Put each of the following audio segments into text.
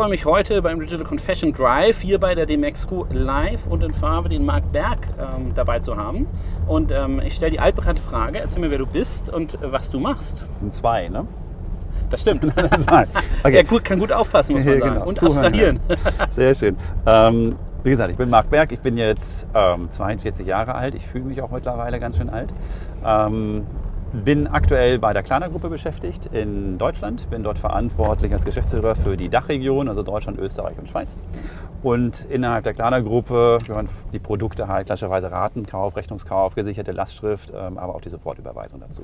freue mich heute beim Digital Confession Drive hier bei der Demexco live und in Farbe den Marc Berg ähm, dabei zu haben. Und ähm, ich stelle die altbekannte Frage, erzähl mir, wer du bist und äh, was du machst. Das sind zwei, ne? Das stimmt. okay. Er gut, kann gut aufpassen, muss man sagen. Genau. Und Zuhören, abstrahieren. Sehr schön. Ähm, wie gesagt, ich bin Marc Berg, ich bin jetzt ähm, 42 Jahre alt, ich fühle mich auch mittlerweile ganz schön alt. Ähm, bin aktuell bei der Klarna-Gruppe beschäftigt in Deutschland, bin dort verantwortlich als Geschäftsführer für die Dachregion, also Deutschland, Österreich und Schweiz. Und innerhalb der Klarna-Gruppe gehören die Produkte halt klassischerweise Ratenkauf, Rechnungskauf, gesicherte Lastschrift, ähm, aber auch die Sofortüberweisung dazu.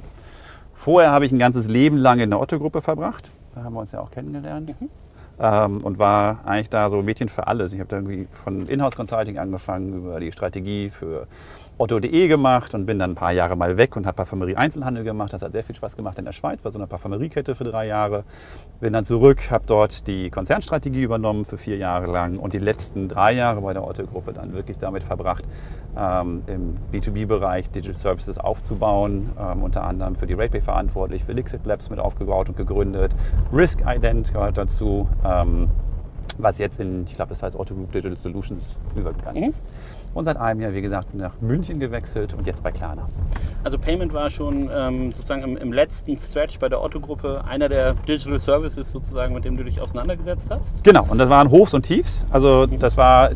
Vorher habe ich ein ganzes Leben lang in der Otto-Gruppe verbracht, da haben wir uns ja auch kennengelernt. Ähm, und war eigentlich da so Mädchen für alles. Ich habe da irgendwie von Inhouse-Consulting angefangen, über die Strategie für Otto.de gemacht und bin dann ein paar Jahre mal weg und habe Parfümerie-Einzelhandel gemacht. Das hat sehr viel Spaß gemacht in der Schweiz, bei so einer Parfümeriekette für drei Jahre. Bin dann zurück, habe dort die Konzernstrategie übernommen für vier Jahre lang und die letzten drei Jahre bei der Otto-Gruppe dann wirklich damit verbracht, ähm, im B2B-Bereich Digital Services aufzubauen. Ähm, unter anderem für die RatePay verantwortlich, für Lixit Labs mit aufgebaut und gegründet. Risk Ident gehört dazu. Ähm, was jetzt in, ich glaube, das heißt Otto Group Digital Solutions übergegangen Mhm. Und seit einem Jahr, wie gesagt, nach München gewechselt und jetzt bei Klarna. Also Payment war schon ähm, sozusagen im, im letzten Stretch bei der Otto-Gruppe einer der Digital Services sozusagen, mit dem du dich auseinandergesetzt hast. Genau, und das waren Hochs und Tiefs. Also das war äh,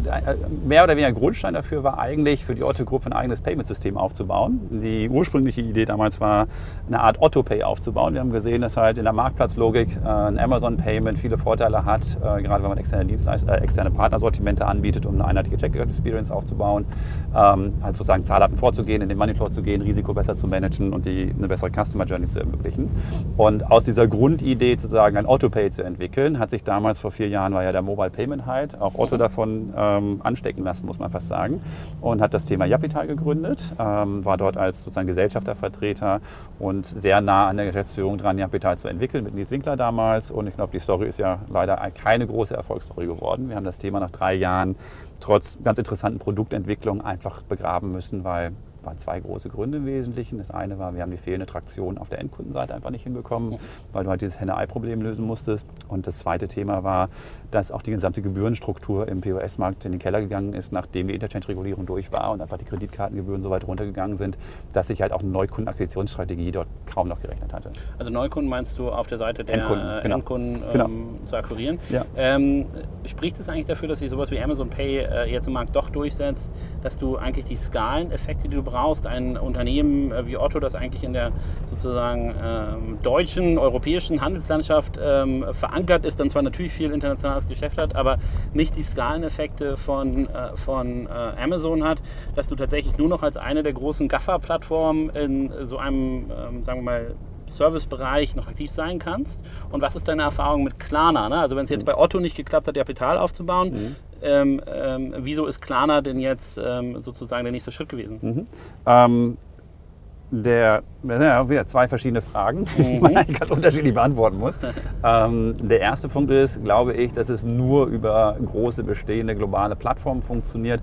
mehr oder weniger Grundstein dafür, war eigentlich für die Otto-Gruppe ein eigenes Payment-System aufzubauen. Die ursprüngliche Idee damals war, eine Art Otto-Pay aufzubauen. Wir haben gesehen, dass halt in der Marktplatzlogik äh, ein Amazon-Payment viele Vorteile hat, äh, gerade wenn man externe, Dienstleist äh, externe Partnersortimente anbietet, um eine einheitliche Checkout-Experience aufzubauen. Ähm, halt sozusagen Zahldaten vorzugehen, in den Moneyflow zu gehen, Risiko besser zu managen und die, eine bessere Customer Journey zu ermöglichen. Und aus dieser Grundidee sozusagen ein Otto-Pay zu entwickeln, hat sich damals vor vier Jahren war ja der Mobile Payment halt, auch Otto davon ähm, anstecken lassen, muss man fast sagen. Und hat das Thema Japital gegründet, ähm, war dort als sozusagen Gesellschaftervertreter und sehr nah an der Geschäftsführung dran, Japital zu entwickeln, mit Nils Winkler damals. Und ich glaube, die Story ist ja leider keine große Erfolgsstory geworden. Wir haben das Thema nach drei Jahren trotz ganz interessanten Produktentwicklung einfach begraben müssen, weil waren zwei große Gründe im Wesentlichen. Das eine war, wir haben die fehlende Traktion auf der Endkundenseite einfach nicht hinbekommen, weil du halt dieses Henne-Ei-Problem lösen musstest. Und das zweite Thema war, dass auch die gesamte Gebührenstruktur im POS-Markt in den Keller gegangen ist, nachdem die Interchange-Regulierung durch war und einfach die Kreditkartengebühren so weit runtergegangen sind, dass sich halt auch eine Neukundenakquisitionsstrategie dort kaum noch gerechnet hatte. Also Neukunden meinst du auf der Seite der Endkunden, äh, genau. Endkunden ähm, Genau. zu akquirieren. Ja. Ähm, spricht es eigentlich dafür, dass sich sowas wie Amazon Pay äh, jetzt im Markt doch durchsetzt, dass du eigentlich die Skaleneffekte, die du brauchst, ein Unternehmen äh, wie Otto, das eigentlich in der sozusagen ähm, deutschen, europäischen Handelslandschaft ähm, verankert ist, dann zwar natürlich viel internationales Geschäft hat, aber nicht die Skaleneffekte von, äh, von äh, Amazon hat, dass du tatsächlich nur noch als eine der großen Gaffer-Plattformen in so einem, ähm, sagen wir mal, Servicebereich noch aktiv sein kannst. Und was ist deine Erfahrung mit Klarna? Ne? Also wenn es jetzt bei Otto nicht geklappt hat, Kapital aufzubauen, ähm, ähm, wieso ist Klarna denn jetzt ähm, sozusagen der nächste Schritt gewesen? Ähm, der, ja, wieder zwei verschiedene Fragen, die man eigentlich ganz unterschiedlich beantworten muss. ähm, der erste Punkt ist, glaube ich, dass es nur über große bestehende globale Plattformen funktioniert.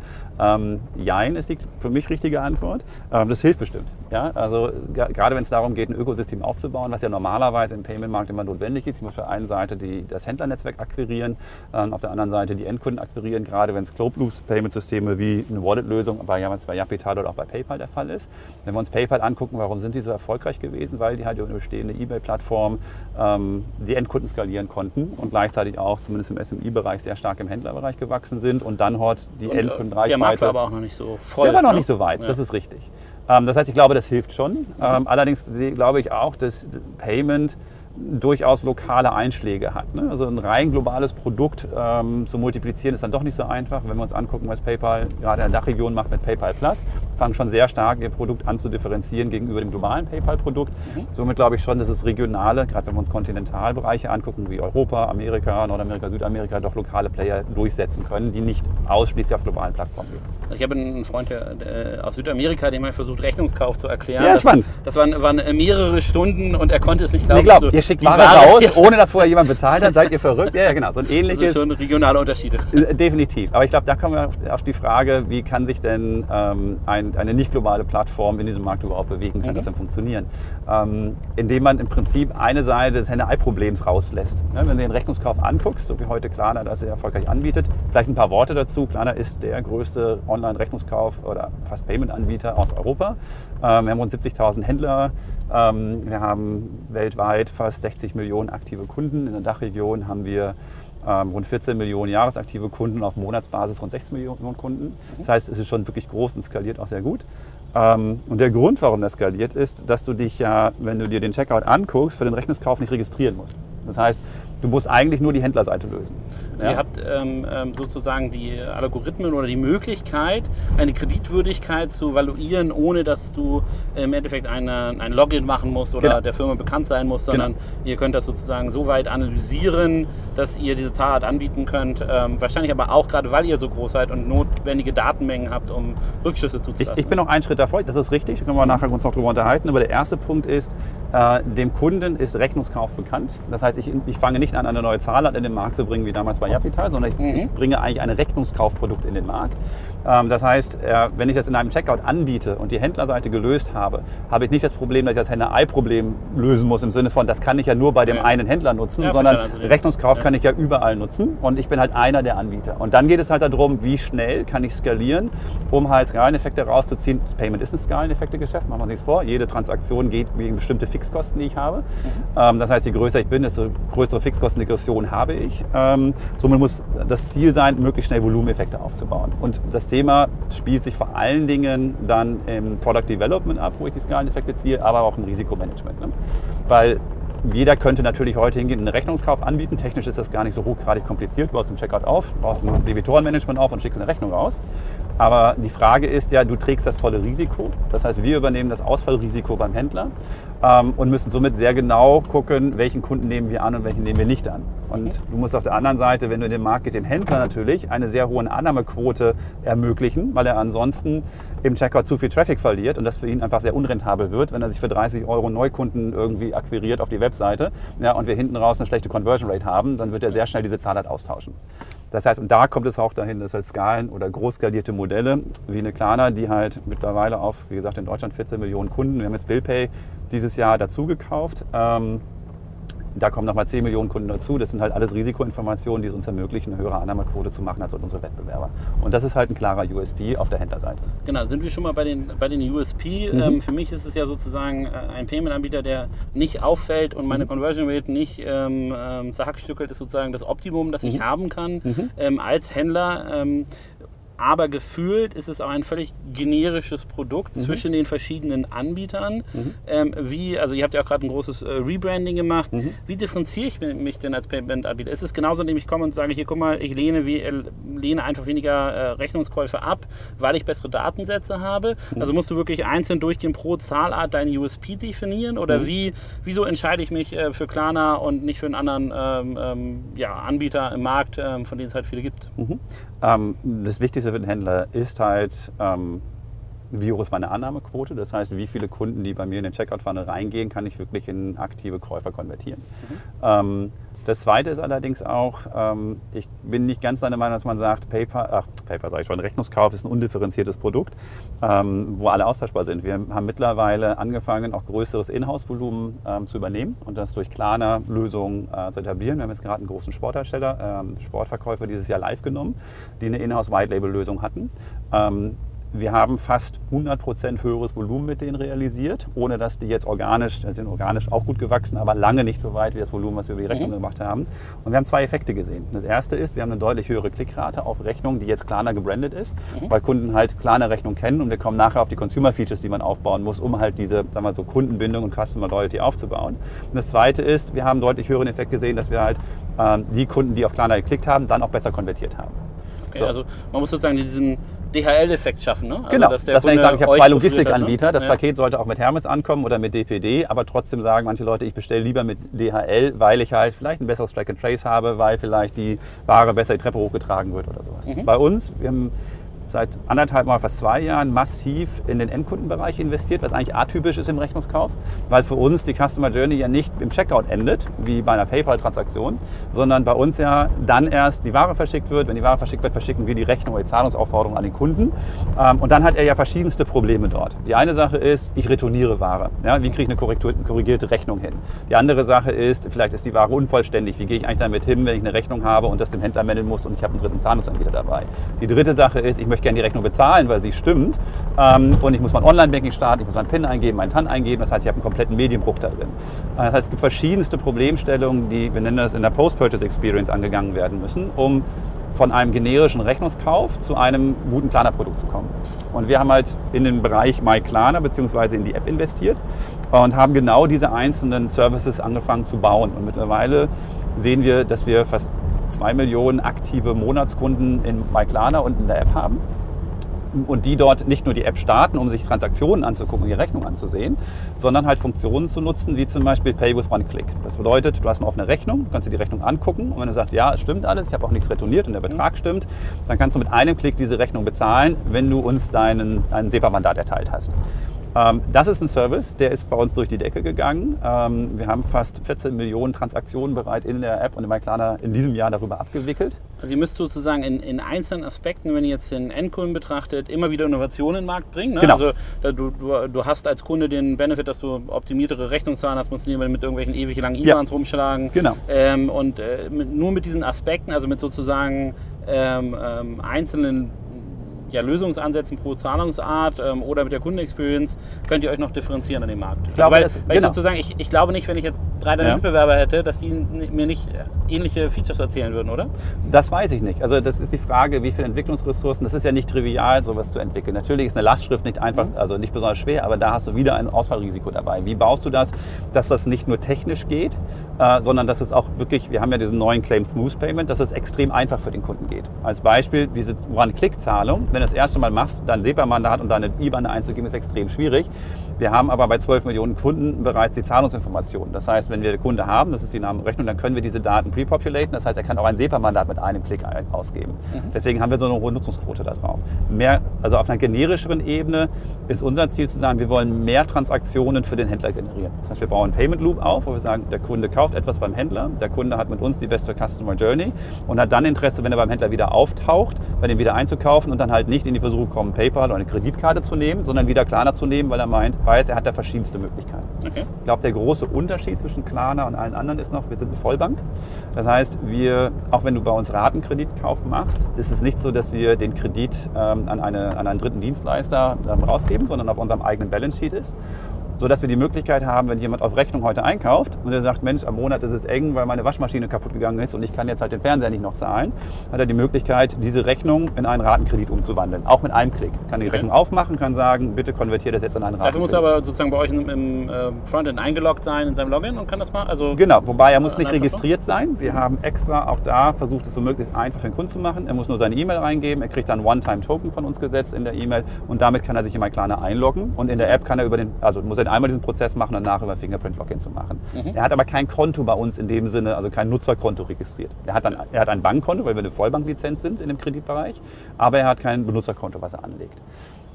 Jein ist die für mich richtige Antwort. Das hilft bestimmt. Ja? Also gerade wenn es darum geht, ein Ökosystem aufzubauen, was ja normalerweise im Payment-Markt immer notwendig ist. Ich muss auf der einen Seite die, das Händlernetzwerk akquirieren, ähm, auf der anderen Seite die Endkunden akquirieren, gerade wenn es Closed-Loops-Payment-Systeme wie eine Wallet-Lösung bei, ja, bei Japital oder auch bei PayPal der Fall ist. Wenn wir uns PayPal angucken, warum sind die so erfolgreich gewesen? Weil die halt über eine bestehende eBay-Plattform ähm, die Endkunden skalieren konnten und gleichzeitig auch zumindest im SMI-Bereich sehr stark im Händlerbereich gewachsen sind und dann dort die äh, Endkundenreichweite... der Markt war aber auch noch nicht so voll. Der war noch ne? nicht so weit, Ja. das ist richtig. Ähm, das heißt, ich glaube, das hilft schon. Ähm, allerdings glaube ich auch, dass Payment durchaus lokale Einschläge hat. Ne? Also ein rein globales Produkt ähm, zu multiplizieren ist dann doch nicht so einfach. Wenn wir uns angucken, was PayPal gerade in der Dachregion macht mit PayPal Plus, fangen schon sehr stark ihr Produkt an zu differenzieren gegenüber dem globalen PayPal-Produkt. Somit glaube ich schon, dass es regionale, gerade wenn wir uns Kontinentalbereiche angucken, wie Europa, Amerika, Nordamerika, Südamerika, doch lokale Player durchsetzen können, die nicht ausschließlich auf globalen Plattformen gehen. Ich habe einen Freund der, der, aus Südamerika, dem habe ich versucht, Rechnungskauf zu erklären. Ja, das. Das waren, waren mehrere Stunden und er konnte es nicht glauben. Nee, glaub, schickt Ware, Ware raus, ja. ohne dass vorher jemand bezahlt hat. Seid ihr verrückt? Ja, ja genau. So ein ähnliches. Das sind schon regionale Unterschiede. Äh, definitiv. Aber ich glaube, da kommen wir auf, auf, die Frage, wie kann sich denn ähm, ein, eine nicht globale Plattform in diesem Markt überhaupt bewegen? Kann mhm. das dann funktionieren? Ähm, indem man im Prinzip eine Seite des Henne-Ei-Problems rauslässt. Ja, wenn du den Rechnungskauf anguckst, so wie heute Klarna das sehr erfolgreich anbietet, vielleicht ein paar Worte dazu. Klarna ist der größte Online-Rechnungskauf oder fast Payment-Anbieter aus Europa. Ähm, wir haben rund 70.000 Händler. Ähm, wir haben weltweit fast 60 Millionen aktive Kunden. In der Dachregion haben wir ähm, rund 14 Millionen jahresaktive Kunden, auf Monatsbasis rund 6 Millionen Kunden. Das heißt, es ist schon wirklich groß und skaliert auch sehr gut. Ähm, und der Grund, warum das skaliert, ist, dass du dich ja, wenn du dir den Checkout anguckst, für den Rechnungskauf nicht registrieren musst. Das heißt, du musst eigentlich nur die Händlerseite lösen. Ja? Ihr habt ähm, ähm, sozusagen die Algorithmen oder die Möglichkeit, eine Kreditwürdigkeit zu valuieren, ohne dass du im Endeffekt eine, ein Login machen musst oder genau. der Firma bekannt sein musst, sondern genau. ihr könnt das sozusagen so weit analysieren, dass ihr diese Zahlart anbieten könnt. Ähm, wahrscheinlich aber auch gerade, weil ihr so groß seid und notwendige Datenmengen habt, um Rückschlüsse zuzulassen. Ich, ich bin noch einen Schritt davor, das ist richtig, da können wir nachher uns noch drüber unterhalten. Aber der erste Punkt ist, äh, dem Kunden ist Rechnungskauf bekannt. Das heißt, ich, ich fange nicht an, eine neue Zahlart in den Markt zu bringen, wie damals bei Japital, sondern ich, mhm. ich bringe eigentlich ein Rechnungskaufprodukt in den Markt. Ähm, das heißt, äh, wenn ich das in einem Checkout anbiete und die Händlerseite gelöst habe, habe ich nicht das Problem, dass ich das Henne-Ei-Problem lösen muss, im Sinne von, das kann ich ja nur bei dem ja. einen Händler nutzen, ja, sondern also Rechnungskauf ja. kann ich ja überall nutzen und ich bin halt einer der Anbieter. Und dann geht es halt darum, wie schnell kann ich skalieren, um halt Skaleneffekte rauszuziehen. Das Payment ist ein Skaleneffekte-Geschäft, machen wir uns nichts vor. Jede Transaktion geht wegen bestimmte Fixkosten, die ich habe. Mhm. Ähm, das heißt, je größer ich bin, desto größere Fixkostendegression habe ich. Ähm, somit muss das Ziel sein, möglichst schnell Volumeneffekte aufzubauen. Und das Thema spielt sich vor allen Dingen dann im Product Development ab, wo ich die Skaleneffekte ziehe, aber auch im Risikomanagement. Ne? Weil jeder könnte natürlich heute hingehen und einen Rechnungskauf anbieten. Technisch ist das gar nicht so hochgradig kompliziert. Du baust einen Checkout auf, baust ein Debitorenmanagement auf und schickst eine Rechnung raus. Aber die Frage ist ja, du trägst das volle Risiko. Das heißt, wir übernehmen das Ausfallrisiko beim Händler ähm, und müssen somit sehr genau gucken, welchen Kunden nehmen wir an und welchen nehmen wir nicht an. Und du musst auf der anderen Seite, wenn du in den Markt geht, dem Händler natürlich eine sehr hohe Annahmequote ermöglichen, weil er ansonsten im Checkout zu viel Traffic verliert und das für ihn einfach sehr unrentabel wird, wenn er sich für 30 Euro Neukunden irgendwie akquiriert auf die Webseite ja, und wir hinten raus eine schlechte Conversion Rate haben, dann wird er sehr schnell diese Zahl halt austauschen. Das heißt, und da kommt es auch dahin, dass halt Skalen oder großskalierte Modelle wie eine Klarna, die halt mittlerweile auf, wie gesagt, in Deutschland 14 Millionen Kunden, wir haben jetzt BillPay dieses Jahr dazu gekauft. Ähm, da kommen nochmal 10 Millionen Kunden dazu. Das sind halt alles Risikoinformationen, die es uns ermöglichen, eine höhere Annahmequote zu machen als unsere Wettbewerber. Und das ist halt ein klarer USP auf der Händlerseite. Genau, sind wir schon mal bei den, bei den USP. Mhm. Ähm, für mich ist es ja sozusagen äh, ein Payment-Anbieter, der nicht auffällt und meine mhm. Conversion Rate nicht ähm, ähm, zerhackstückelt, ist sozusagen das Optimum, das mhm. ich haben kann mhm. ähm, als Händler. Aber gefühlt ist es auch ein völlig generisches Produkt mhm. zwischen den verschiedenen Anbietern. Mhm. Ähm, wie, also ihr habt ja auch gerade ein großes äh, Rebranding gemacht. Mhm. Wie differenziere ich mich denn als Payment-Anbieter? Ist es genauso, indem ich komme und sage, hier guck mal, ich lehne, wie, äh, lehne einfach weniger äh, Rechnungskäufe ab, weil ich bessere Datensätze habe? Mhm. Also musst du wirklich einzeln durchgehen pro Zahlart deinen USP definieren? Oder mhm. wie, wieso entscheide ich mich äh, für Klarna und nicht für einen anderen ähm, ähm, ja, Anbieter im Markt, ähm, von denen es halt viele gibt? Mhm. Ähm, das Wichtigste Händler ist halt, ähm, wie hoch ist meine Annahmequote? Das heißt, wie viele Kunden, die bei mir in den Checkout-Funnel reingehen, kann ich wirklich in aktive Käufer konvertieren? Mhm. Ähm, das Zweite ist allerdings auch, ähm, ich bin nicht ganz deiner Meinung, dass man sagt, Paper, ach, Paper sage ich schon, Rechnungskauf ist ein undifferenziertes Produkt, ähm, wo alle austauschbar sind. Wir haben mittlerweile angefangen, auch größeres Inhouse-Volumen ähm, zu übernehmen und das durch Klarna-Lösungen äh, zu etablieren. Wir haben jetzt gerade einen großen Sporthersteller, ähm, Sportverkäufer dieses Jahr live genommen, die eine Inhouse-White-Label-Lösung hatten. Wir haben fast 100% höheres Volumen mit denen realisiert, ohne dass die jetzt organisch, die sind organisch auch gut gewachsen, aber lange nicht so weit wie das Volumen, was wir über die Rechnung mhm. gemacht haben. Und wir haben zwei Effekte gesehen. Das erste ist, wir haben eine deutlich höhere Klickrate auf Rechnungen, die jetzt Klarna gebrandet ist, mhm. weil Kunden halt Klarna Rechnung kennen und wir kommen nachher auf die Consumer Features, die man aufbauen muss, um halt diese, sagen wir so, Kundenbindung und Customer Loyalty aufzubauen. Und das zweite ist, wir haben einen deutlich höheren Effekt gesehen, dass wir halt ähm, die Kunden, die auf Klarna geklickt haben, dann auch besser konvertiert haben. Okay, so. also man muss sozusagen diesen DHL-Effekt schaffen. Ne? Also, genau, dass, dass wenn ich sage, ich habe zwei Logistikanbieter, ne? das ja. Paket sollte auch mit Hermes ankommen oder mit DPD, aber trotzdem sagen manche Leute, ich bestelle lieber mit DHL, weil ich halt vielleicht ein besseres Track and Trace habe, weil vielleicht die Ware besser die Treppe hochgetragen wird oder sowas. Mhm. Bei uns, wir haben seit anderthalb Mal, fast zwei Jahren massiv in den Endkundenbereich investiert, was eigentlich atypisch ist im Rechnungskauf, weil für uns die Customer Journey ja nicht im Checkout endet, wie bei einer PayPal-Transaktion, sondern bei uns ja dann erst die Ware verschickt wird. Wenn die Ware verschickt wird, verschicken wir die Rechnung oder die Zahlungsaufforderung an den Kunden. Ähm, und dann hat er ja verschiedenste Probleme dort. Die eine Sache ist, ich retourniere Ware. Ja, wie kriege ich eine korrigierte Rechnung hin? Die andere Sache ist, vielleicht ist die Ware unvollständig. Wie gehe ich eigentlich damit hin, wenn ich eine Rechnung habe und das dem Händler melden muss und ich habe einen dritten Zahlungsanbieter dabei? Die dritte Sache ist, ich möchte gerne die Rechnung bezahlen, weil sie stimmt. Ähm, und ich muss mein Online-Banking starten, ich muss meinen PIN eingeben, meinen TAN eingeben. Das heißt, ich habe einen kompletten Medienbruch da drin. Äh, das heißt, es gibt verschiedenste Problemstellungen, die, wir nennen das in der Post-Purchase Experience angegangen werden müssen, um von einem generischen Rechnungskauf zu einem guten Klarna-Produkt zu kommen. Und wir haben halt in den Bereich MyKlarna bzw. in die App investiert und haben genau diese einzelnen Services angefangen zu bauen. Und mittlerweile sehen wir, dass wir fast zwei Millionen aktive Monatskunden in MyKlarna und in der App haben und die dort nicht nur die App starten, um sich Transaktionen anzugucken und die Rechnung anzusehen, sondern halt Funktionen zu nutzen, wie zum Beispiel Pay with One Click. Das bedeutet, du hast eine offene Rechnung, kannst dir die Rechnung angucken und wenn du sagst, ja, es stimmt alles, ich habe auch nichts retourniert und der Betrag mhm. stimmt, dann kannst du mit einem Klick diese Rechnung bezahlen, wenn du uns deinen, ein SEPA-Mandat erteilt hast. Ähm, das ist ein Service, der ist bei uns durch die Decke gegangen. Ähm, wir haben fast 14 Millionen Transaktionen bereit in der App und in MyKlarna in diesem Jahr darüber abgewickelt. Also ihr müsst sozusagen in, in einzelnen Aspekten, wenn ihr jetzt den Endkunden betrachtet, immer wieder Innovationen in den Markt bringen. Ne? Genau. Also du, du, du, hast als Kunde den Benefit, dass du optimiertere Rechnungszahlen hast, musst du nicht mit irgendwelchen ewig langen IBANs ja. rumschlagen. Genau. Ähm, und äh, mit, nur mit diesen Aspekten, also mit sozusagen ähm, ähm, einzelnen ja, Lösungsansätzen pro Zahlungsart ähm, oder mit der Kundenexperience könnt ihr euch noch differenzieren an dem Markt. Ich glaube, also weil, das, weil genau. ich sozusagen, ich, ich glaube nicht, wenn ich jetzt drei deiner ja. Mitbewerber hätte, dass die mir nicht ähnliche Features erzählen würden, oder? Das weiß ich nicht. Also das ist die Frage, wie viele Entwicklungsressourcen. Das ist ja nicht trivial, sowas zu entwickeln. Natürlich ist eine Lastschrift nicht einfach, mhm. also nicht besonders schwer, aber da hast du wieder ein Ausfallrisiko dabei. Wie baust du das, dass das nicht nur technisch geht, äh, sondern dass es auch wirklich, wir haben ja diesen neuen Claim Smooth Payment, dass es extrem einfach für den Kunden geht. Als Beispiel diese One-Click-Zahlung, wenn das erste Mal machst, dein SEPA-Mandat und deine IBAN einzugeben, ist extrem schwierig. Wir haben aber bei 12 Millionen Kunden bereits die Zahlungsinformationen. Das heißt, wenn wir den Kunde haben, das ist die Namenrechnung, dann können wir diese Daten prepopulaten. Das heißt, er kann auch ein SEPA-Mandat mit einem Klick ausgeben. Mhm. Deswegen haben wir so eine hohe Nutzungsquote da drauf. Mehr, also auf einer generischeren Ebene ist unser Ziel zu sagen, wir wollen mehr Transaktionen für den Händler generieren. Das heißt, wir bauen einen Payment Loop auf, wo wir sagen, der Kunde kauft etwas beim Händler, der Kunde hat mit uns die beste Customer Journey und hat dann Interesse, wenn er beim Händler wieder auftaucht, bei dem wieder einzukaufen und dann halt nicht in die Versuchung kommen, PayPal oder eine Kreditkarte zu nehmen, sondern wieder Klarna zu nehmen, weil er meint, weiß, er hat da verschiedenste Möglichkeiten. Okay. Ich glaube, der große Unterschied zwischen Klarna und allen anderen ist noch, wir sind eine Vollbank. Das heißt, wir, auch wenn du bei uns Ratenkreditkauf machst, ist es nicht so, dass wir den Kredit ähm, an, eine, an einen dritten Dienstleister ähm, rausgeben, sondern auf unserem eigenen Balance Sheet ist sodass wir die Möglichkeit haben, wenn jemand auf Rechnung heute einkauft und er sagt, Mensch, am Monat ist es eng, weil meine Waschmaschine kaputt gegangen ist und ich kann jetzt halt den Fernseher nicht noch zahlen, hat er die Möglichkeit, diese Rechnung in einen Ratenkredit umzuwandeln. Auch mit einem Klick. Kann die okay. Rechnung aufmachen, kann sagen, bitte konvertiere das jetzt in einen Ratenkredit. Dafür muss er aber sozusagen bei euch im, äh, Frontend eingeloggt sein in seinem Login und kann das mal? Also genau, wobei er muss nicht registriert sein. Wir haben extra auch da versucht, es so möglichst einfach für den Kunden zu machen. Er muss nur seine E-Mail reingeben, er kriegt dann One-Time-Token von uns gesetzt in der E-Mail und damit kann er sich in MyKlarna einloggen und in der App kann er über den, also muss er einmal diesen Prozess machen und danach über Fingerprint-Login zu machen. Mhm. Er hat aber kein Konto bei uns in dem Sinne, also kein Nutzerkonto registriert. Er hat, dann, er hat ein Bankkonto, weil wir eine Vollbanklizenz sind in dem Kreditbereich, aber er hat kein Benutzerkonto, was er anlegt.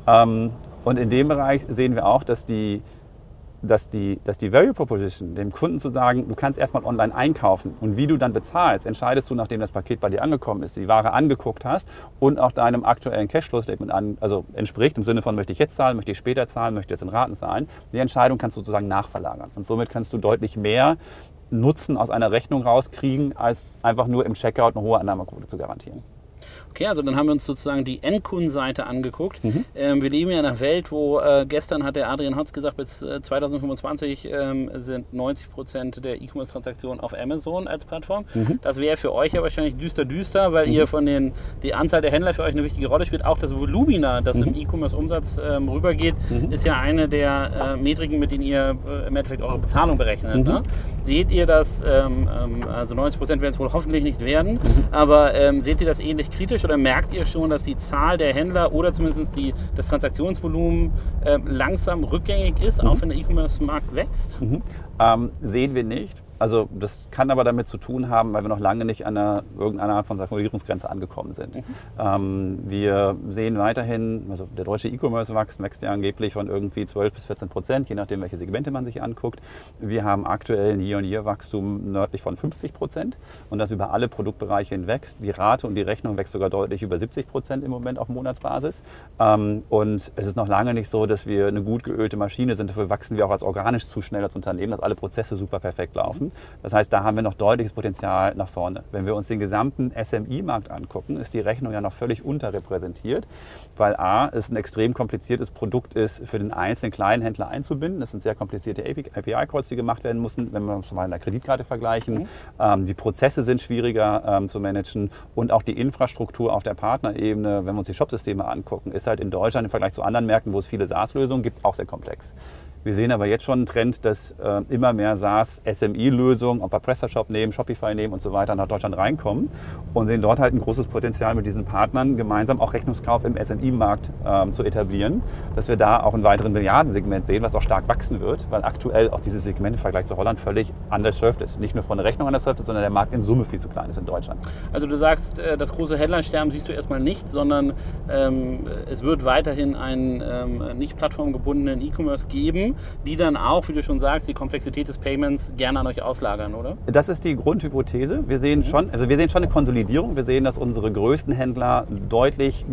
Ähm, und in dem Bereich sehen wir auch, dass die dass die, dass die Value Proposition, dem Kunden zu sagen, du kannst erstmal online einkaufen und wie du dann bezahlst, entscheidest du, nachdem das Paket bei dir angekommen ist, die Ware angeguckt hast und auch deinem aktuellen Cashflow-Statement an, also entspricht, im Sinne von, möchte ich jetzt zahlen, möchte ich später zahlen, möchte ich jetzt in Raten zahlen. Die Entscheidung kannst du sozusagen nachverlagern. Und somit kannst du deutlich mehr Nutzen aus einer Rechnung rauskriegen, als einfach nur im Checkout eine hohe Annahmequote zu garantieren. Okay, also dann haben wir uns sozusagen die Endkundenseite angeguckt. Mhm. Ähm, wir leben ja in einer Welt, wo äh, gestern hat der Adrian Hotz gesagt, bis äh, 2025 ähm, sind 90 Prozent der E-Commerce-Transaktionen auf Amazon als Plattform. Mhm. Das wäre für euch ja wahrscheinlich düster düster, weil mhm. ihr von den die Anzahl der Händler für euch eine wichtige Rolle spielt. Auch das Volumina, das im mhm. E-Commerce-Umsatz ähm, rübergeht, mhm. ist ja eine der äh, Metriken, mit denen ihr äh, im Endeffekt eure Bezahlung berechnet. Mhm. Ne? Seht ihr das, ähm, ähm, also 90 Prozent werden es wohl hoffentlich nicht werden, aber ähm, seht ihr das ähnlich kritisch? Kritisch oder merkt ihr schon, dass die Zahl der Händler oder zumindest die, das Transaktionsvolumen äh, langsam rückgängig ist, mhm. auch wenn der E-Commerce-Markt wächst? Mhm. Ähm, sehen wir nicht. Also das kann aber damit zu tun haben, weil wir noch lange nicht an einer, irgendeiner Art von Saturierungsgrenze angekommen sind. Mhm. Ähm, wir sehen weiterhin, also der deutsche E-Commerce wächst, wächst ja angeblich von irgendwie 12 bis 14 Prozent, je nachdem, welche Segmente man sich anguckt. Wir haben aktuell ein Year-on-Year-Wachstum nördlich von 50 Prozent und das über alle Produktbereiche hinweg. Die Rate und die Rechnung wächst sogar deutlich über 70 Prozent im Moment auf Monatsbasis. Ähm, und es ist noch lange nicht so, dass wir eine gut geölte Maschine sind. Dafür wachsen wir auch als organisch zu schnell als Unternehmen, dass alle Prozesse super perfekt laufen. Das heißt, da haben wir noch deutliches Potenzial nach vorne. Wenn wir uns den gesamten SMI-Markt angucken, ist die Rechnung ja noch völlig unterrepräsentiert, weil A, es ein extrem kompliziertes Produkt ist, für den einzelnen kleinen Händler einzubinden. Das sind sehr komplizierte API-Calls, die gemacht werden müssen, wenn wir uns mal in der Kreditkarte vergleichen. Mhm. Ähm, die Prozesse sind schwieriger ähm, zu managen und auch die Infrastruktur auf der Partnerebene, wenn wir uns die Shopsysteme angucken, ist halt in Deutschland im Vergleich zu anderen Märkten, wo es viele SaaS-Lösungen gibt, auch sehr komplex. Wir sehen aber jetzt schon einen Trend, dass äh, immer mehr SaaS-SMI-Lösungen, ob wir PrestaShop nehmen, Shopify nehmen und so weiter, nach Deutschland reinkommen und sehen dort halt ein großes Potenzial mit diesen Partnern, gemeinsam auch Rechnungskauf im SMI-Markt ähm, zu etablieren, dass wir da auch einen weiteren Milliardensegment sehen, was auch stark wachsen wird, weil aktuell auch dieses Segment im Vergleich zu Holland völlig underserved ist. Nicht nur von der Rechnung underserved ist, sondern der Markt in Summe viel zu klein ist in Deutschland. Also du sagst, äh, das große Händlersterben siehst du erstmal nicht, sondern ähm, es wird weiterhin einen ähm, nicht plattformgebundenen E-Commerce geben, die dann auch, wie du schon sagst, die Komplexität des Payments gerne an euch auslagern, oder? Das ist die Grundhypothese. Wir sehen mhm. schon, also wir sehen schon eine Konsolidierung. Wir sehen, dass unsere größten Händler deutlich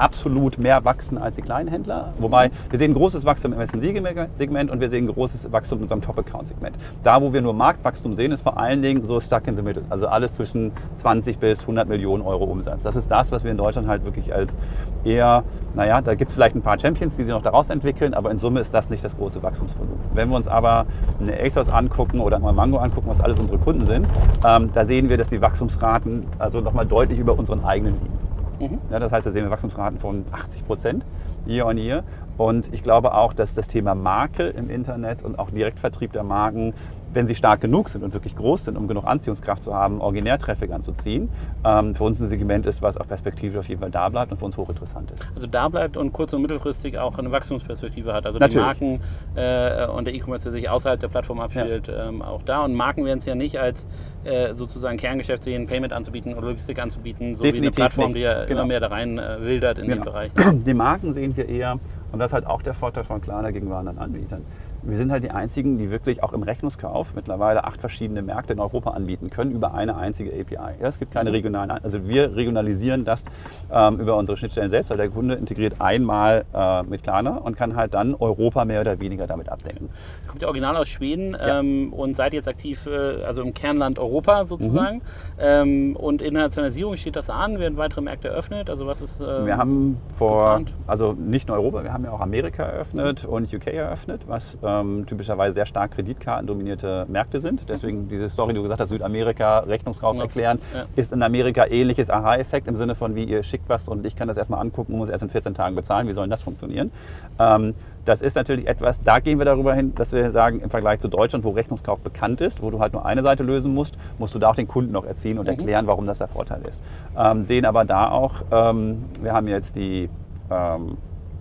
absolut mehr wachsen als die kleinen Händler. Wobei wir sehen großes Wachstum im SMD-Segment und wir sehen großes Wachstum in unserem Top-Account-Segment. Da, wo wir nur Marktwachstum sehen, ist vor allen Dingen so stuck in the middle. Also alles zwischen 20 bis 100 Millionen Euro Umsatz. Das ist das, was wir in Deutschland halt wirklich als eher, naja, da gibt es vielleicht ein paar Champions, die sich noch daraus entwickeln, aber in Summe ist das nicht das große Wachstumsvolumen. Wenn wir uns aber eine ASOS angucken oder mal Mango angucken, was alles unsere Kunden sind, ähm, da sehen wir, dass die Wachstumsraten also nochmal deutlich über unseren eigenen liegen. Mhm. Ja, das heißt, da sehen wir Wachstumsraten von 80 Prozent year on year. Und ich glaube auch, dass das Thema Marke im Internet und auch Direktvertrieb der Marken, wenn sie stark genug sind und wirklich groß sind, um genug Anziehungskraft zu haben, Originärtraffic anzuziehen, ähm, für uns ein Segment ist, was auch perspektivisch auf jeden Fall da bleibt und für uns hochinteressant ist. Also da bleibt und kurz- und mittelfristig auch eine Wachstumsperspektive hat. Also Natürlich. die Marken äh, und der E-Commerce, der sich außerhalb der Plattform abspielt, ja. ähm, auch da. Und Marken werden es ja nicht als äh, sozusagen Kerngeschäft sehen, Payment anzubieten oder Logistik anzubieten, so Definitiv wie eine Plattform, nicht. die ja genau. immer mehr da rein äh, wildert in genau. dem Bereich. Die Marken sehen wir eher und das ist halt auch der Vorteil von Klarna gegenüber anderen Anbietern. Wir sind halt die einzigen, die wirklich auch im Rechnungskauf mittlerweile acht verschiedene Märkte in Europa anbieten können über eine einzige API. Ja, es gibt keine regionalen, also wir regionalisieren das ähm, über unsere Schnittstellen selbst, weil der Kunde integriert einmal äh, mit Klarna und kann halt dann Europa mehr oder weniger damit abdecken. Kommt ja original aus Schweden ja. ähm, und seid jetzt aktiv, äh, also im Kernland Europa sozusagen. Mhm. Ähm, und Internationalisierung steht das an, werden weitere Märkte eröffnet. Also was ist äh, Wir haben vor, geplant? also nicht nur Europa, wir haben ja auch Amerika eröffnet und UK eröffnet, was ähm, typischerweise sehr stark kreditkartendominierte Märkte sind. Deswegen diese Story, die du gesagt hast, Südamerika, Rechnungskauf ja. erklären, ja. ist in Amerika ähnliches Aha-Effekt im Sinne von, wie ihr schickt was und ich kann das erstmal angucken und muss erst in 14 Tagen bezahlen. Wie soll das funktionieren? Ähm, das ist natürlich etwas, da gehen wir darüber hin, dass wir sagen, im Vergleich zu Deutschland, wo Rechnungskauf bekannt ist, wo du halt nur eine Seite lösen musst, musst du da auch den Kunden noch erziehen und mhm. erklären, warum das der Vorteil ist. Ähm, sehen aber da auch, ähm, wir haben jetzt die, ähm,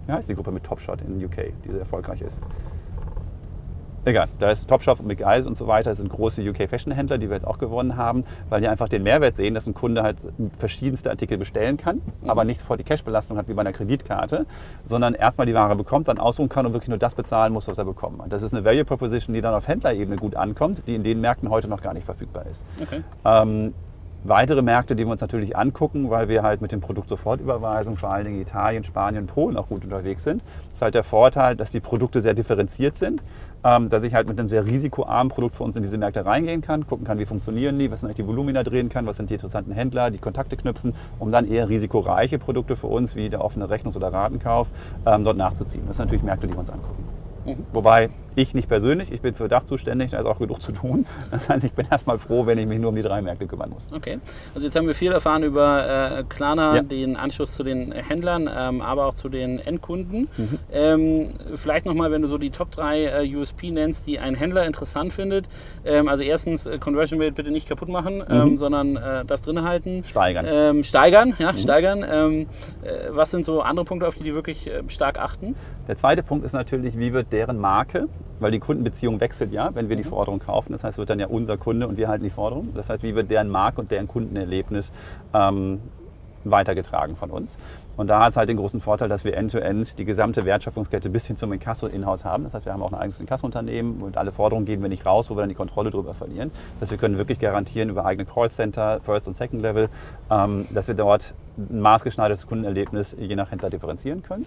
wie heißt die Gruppe mit Topshot in UK, die sehr erfolgreich ist? Egal, da ist Topshop und McGuys und so weiter, das sind große UK-Fashion-Händler, die wir jetzt auch gewonnen haben, weil die einfach den Mehrwert sehen, dass ein Kunde halt verschiedenste Artikel bestellen kann, mhm. aber nicht sofort die Cash-Belastung hat wie bei einer Kreditkarte, sondern erstmal die Ware bekommt, dann aussuchen kann und wirklich nur das bezahlen muss, was er bekommen hat. Das ist eine Value Proposition, die dann auf Händlerebene gut ankommt, die in den Märkten heute noch gar nicht verfügbar ist. Okay. Ähm, Weitere Märkte, die wir uns natürlich angucken, weil wir halt mit dem Produkt Sofortüberweisung, vor allen Dingen Italien, Spanien, Polen auch gut unterwegs sind, ist halt der Vorteil, dass die Produkte sehr differenziert sind, ähm, dass ich halt mit einem sehr risikoarmen Produkt für uns in diese Märkte reingehen kann, gucken kann, wie funktionieren die, was sind eigentlich die Volumina drehen kann, was sind die interessanten Händler, die Kontakte knüpfen, um dann eher risikoreiche Produkte für uns, wie der offene Rechnungs- oder Ratenkauf, ähm, dort nachzuziehen. Das sind natürlich Märkte, die wir uns angucken. Mhm. Wobei ich nicht persönlich, ich bin für Dach zuständig, da ist auch genug zu tun. Das heißt, ich bin erstmal froh, wenn ich mich nur um die drei Märkte kümmern muss. Okay, also jetzt haben wir viel erfahren über äh, Klarna, ja. den Anschluss zu den Händlern, ähm, aber auch zu den Endkunden. Mhm. Ähm, vielleicht nochmal, wenn du so die Top 3 äh, USP nennst, die ein Händler interessant findet. Ähm, also erstens, äh, Conversion Rate bitte nicht kaputt machen, ähm, mhm. sondern äh, das drin halten. Steigern. Ähm, steigern, ja, mhm. steigern. Ähm, äh, was sind so andere Punkte, auf die die wirklich äh, stark achten? Der zweite Punkt ist natürlich, wie wird deren Marke weil die Kundenbeziehung wechselt ja, wenn wir die Forderung kaufen. Das heißt, es wird dann ja unser Kunde und wir halten die Forderung. Das heißt, wie wird deren Markt und deren Kundenerlebnis ähm, weitergetragen von uns. Und da hat es halt den großen Vorteil, dass wir end-to-end -end die gesamte Wertschöpfungskette bis hin zum Inkasso in-house haben. Das heißt, wir haben auch ein eigenes Inkasso-Unternehmen und alle Forderungen geben wir nicht raus, wo wir dann die Kontrolle darüber verlieren. Das heißt, wir können wirklich garantieren über eigene Callcenter, First und Second Level, ähm, dass wir dort ein maßgeschneidertes Kundenerlebnis je nach Händler differenzieren können.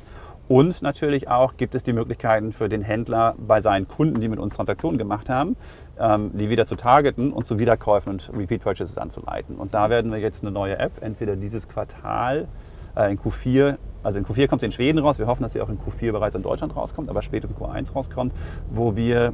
Und natürlich auch gibt es die Möglichkeiten für den Händler bei seinen Kunden, die mit uns Transaktionen gemacht haben, ähm, die wieder zu targeten und zu Wiederkäufen und Repeat Purchases anzuleiten. Und da werden wir jetzt eine neue App, entweder dieses Quartal äh, in Q4 also in Q4 kommt sie in Schweden raus. Wir hoffen, dass sie auch in Q4 bereits in Deutschland rauskommt, aber spätestens Q1 rauskommt, wo wir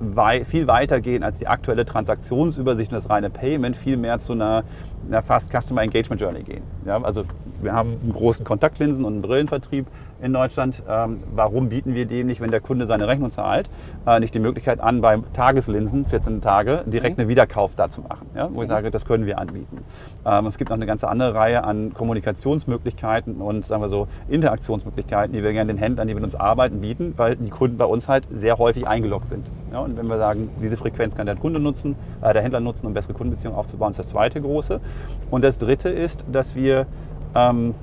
wei viel weiter gehen als die aktuelle Transaktionsübersicht und das reine Payment, viel mehr zu einer, einer fast Customer Engagement Journey gehen. Ja, also wir haben einen großen Kontaktlinsen- und einen Brillenvertrieb in Deutschland. Ähm, warum bieten wir dem nicht, wenn der Kunde seine Rechnung zahlt, äh, nicht die Möglichkeit an, bei Tageslinsen, 14 Tage, direkt mhm. eine Wiederkauf da zu machen? Ja? Wo ich mhm. sage, das können wir anbieten. Ähm, es gibt noch eine ganze andere Reihe an Kommunikationsmöglichkeiten und sagen wir so Interaktionsmöglichkeiten, die wir gerne den Händlern, die mit uns arbeiten, bieten, weil die Kunden bei uns halt sehr häufig eingeloggt sind. Ja? Und wenn wir sagen, diese Frequenz kann der Kunde nutzen, äh, der Händler nutzen, um bessere Kundenbeziehungen aufzubauen, ist das zweite große. Und das dritte ist, dass wir ähm,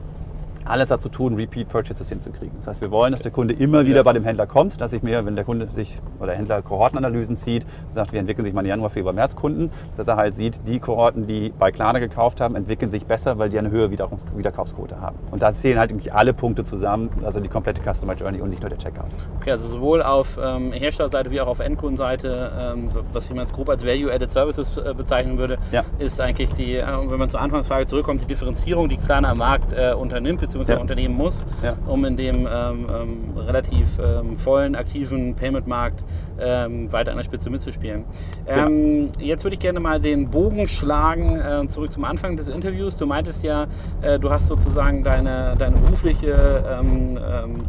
alles dazu tun, Repeat Purchases hinzukriegen. Das heißt, wir wollen, dass der Kunde immer wieder bei dem Händler kommt, dass ich mir, wenn der Kunde sich oder der Händler Kohortenanalysen zieht, sagt, wir entwickeln sich mal Januar, Februar, März Kunden, dass er halt sieht, die Kohorten, die bei Klarna gekauft haben, entwickeln sich besser, weil die eine höhere Wiederkaufsquote haben. Und da zählen halt irgendwie alle Punkte zusammen, also die komplette Customer Journey und nicht nur der Checkout. Okay, also sowohl auf ähm, Herstellerseite wie auch auf Endkundenseite, ähm, was ich mal grob als Value-Added Services äh, bezeichnen würde, ja. ist eigentlich die, äh, wenn man zur Anfangsfrage zurückkommt, die Differenzierung, die Klarna am Markt äh, unternimmt, beziehungsweise ja. unternehmen muss ja. um in dem ähm, ähm, relativ ähm, vollen, aktiven Payment-Markt ähm, weiter an der Spitze mitzuspielen. Ja. Ähm, jetzt würde ich gerne mal den Bogen schlagen, äh, zurück zum Anfang des Interviews. Du meintest ja, äh, du hast sozusagen deine, deine berufliche,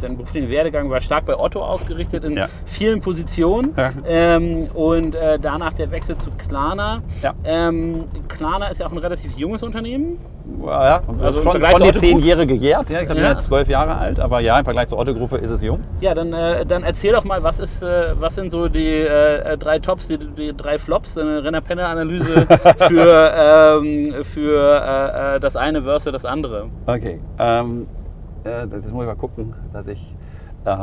deinen beruflichen Werdegang war stark bei Otto ausgerichtet in vielen Positionen und äh, danach der Wechsel zu Klarna. Klarna ist ja auch ein relativ junges Unternehmen. Ja, also schon, schon die zehn Jahre gejährt. Ja, ich bin ja. jetzt zwölf Jahre alt, aber ja, im Vergleich zur Otto-Gruppe ist es jung. Ja, dann, äh, dann erzähl doch mal, was, ist, äh, was sind so die äh, drei Tops, die, die, drei Flops, eine Renner-Penner-Analyse für, ähm, für äh, äh, das eine versus das andere. Okay, ähm, äh, das muss ich mal gucken, dass ich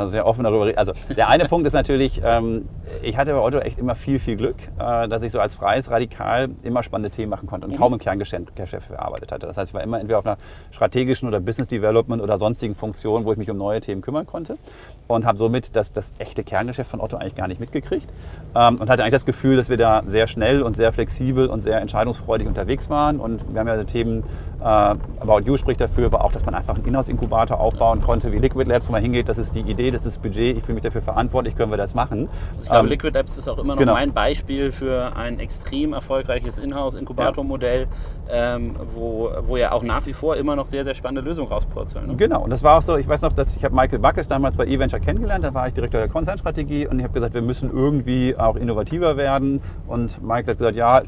sehr offen darüber reden. Also der eine Punkt ist natürlich, ähm, ich hatte bei Otto echt immer viel, viel Glück, äh, dass ich so als freies Radikal immer spannende Themen machen konnte und mhm. kaum im Kerngeschäft gearbeitet hatte. Das heißt, ich war immer entweder auf einer strategischen oder Business Development oder sonstigen Funktion, wo ich mich um neue Themen kümmern konnte und habe somit das, das echte Kerngeschäft von Otto eigentlich gar nicht mitgekriegt ähm, und hatte eigentlich das Gefühl, dass wir da sehr schnell und sehr flexibel und sehr entscheidungsfreudig unterwegs waren und wir haben ja Themen, äh, About You spricht dafür, aber auch, dass man einfach einen Inhouse-Inkubator aufbauen konnte, wie Liquid Labs, wo man hingeht, das ist die Idee, das ist das Budget, ich fühle mich dafür verantwortlich, können wir das machen. Ich glaube, ähm, Liquid Apps ist auch immer noch genau. mein Beispiel für ein extrem erfolgreiches Inhouse-Inkubator-Modell, ja. ähm, wo, wo ja auch nach wie vor immer noch sehr, sehr spannende Lösungen rauspurzeln. Ne? Genau, und das war auch so, ich weiß noch, dass ich habe Michael Backes damals bei eVenture kennengelernt, da war ich Direktor der Konzernstrategie und ich habe gesagt, wir müssen irgendwie auch innovativer werden und Michael hat gesagt, ja,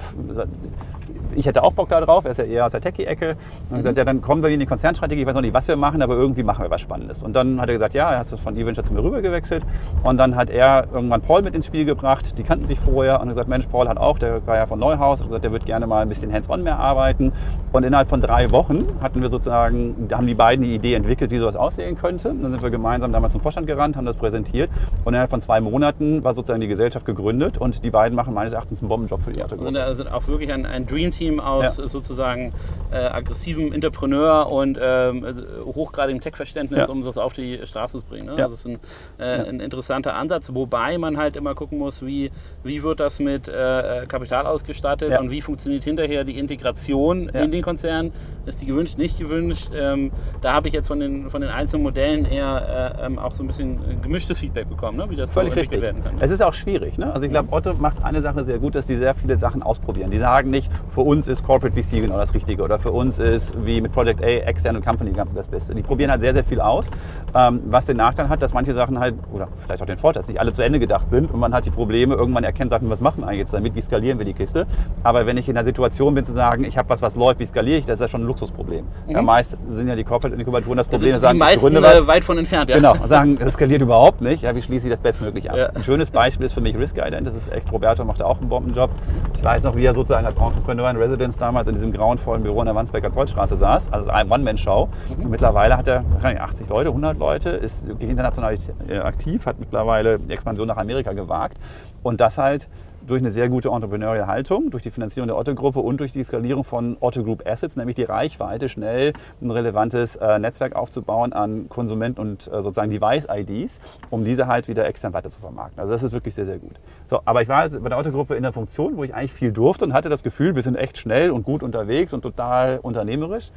ich hätte auch Bock darauf, er ist ja eher aus der Techie-Ecke. Und mhm. gesagt, ja, dann kommen wir in die Konzernstrategie, ich weiß noch nicht, was wir machen, aber irgendwie machen wir was Spannendes. Und dann hat er gesagt, ja, er hat von eVenture zu mir rüber gewechselt. Und dann hat er irgendwann Paul mit ins Spiel gebracht, die kannten sich vorher und gesagt, Mensch, Paul hat auch, der war ja von Neuhaus, und gesagt, der wird gerne mal ein bisschen hands-on mehr arbeiten. Und innerhalb von drei Wochen hatten wir sozusagen, da haben die beiden die Idee entwickelt, wie sowas aussehen könnte. Dann sind wir gemeinsam damals zum Vorstand gerannt, haben das präsentiert. Und innerhalb von zwei Monaten war sozusagen die Gesellschaft gegründet und die beiden machen meines Erachtens einen Bombenjob für die Autogruppe. Also sind auch wirklich ein, ein Dream-Team aus ja. sozusagen äh, aggressivem Entrepreneur und ähm, hochgradigem Tech-Verständnis, ja. um das auf die Straße zu bringen. Ne? Ja. Also es ist ein, äh, ein, interessanter Ansatz, wobei man halt immer gucken muss, wie, wie wird das mit äh, Kapital ausgestattet und wie funktioniert hinterher die Integration in den Konzern. Ist die gewünscht, nicht gewünscht? Ähm, da habe ich jetzt von den, von den einzelnen Modellen eher äh, ähm, auch so ein bisschen gemischtes Feedback bekommen, ne? wie das Völlig so richtig. werden kann. Es ist auch schwierig. Ne? Also ich glaube, Otto macht eine Sache sehr gut, dass die sehr viele Sachen ausprobieren. Die sagen nicht, für uns ist Corporate VC genau das Richtige oder für uns ist wie mit Project A External Company das Beste. Die probieren halt sehr, sehr viel aus, ähm, was den Nachteil hat, dass manche Sachen halt, oder vielleicht auch den Vorteil, dass nicht alle zu Ende gedacht sind und man hat die Probleme, irgendwann erkennt, sagt, was machen wir jetzt damit, wie skalieren wir die Kiste. Aber wenn ich in der Situation bin zu sagen, ich habe was, was läuft, wie skaliere ich, das ist ja schon ein Luxusproblem. Mhm. Ja, meist sind ja die Corporate Inkubatoren das Problem, sagen, die meisten gründe was, weit von entfernt. Ja. Genau, sagen, es skaliert überhaupt nicht, ja, wie schließe ich das bestmöglich ab. Ja. Ein schönes Beispiel ist für mich Risk Ident, das ist echt, Roberto macht auch einen Bombenjob. Ich weiß noch, wie er sozusagen als Entrepreneur in Residence damals in diesem grauenvollen Büro in der Wandsbecker Zollstraße saß, also eine One-Man-Show. Mhm. Und mittlerweile hat er 80 Leute, 100 Leute, ist international äh, aktiv, hat mittlerweile die Expansion nach Amerika gewagt. Und das halt durch eine sehr gute Entrepreneurial Haltung, durch die Finanzierung der Otto-Gruppe und durch die Skalierung von Otto Group Assets, nämlich die Reichweite, schnell ein relevantes äh, Netzwerk aufzubauen an Konsumenten und äh, sozusagen Device-IDs, um diese halt wieder extern weiter zu vermarkten. Also das ist wirklich sehr, sehr gut. So, aber ich war also bei der Otto-Gruppe in der Funktion, wo ich eigentlich viel durfte und hatte das Gefühl, wir sind echt schnell und gut unterwegs und total unternehmerisch.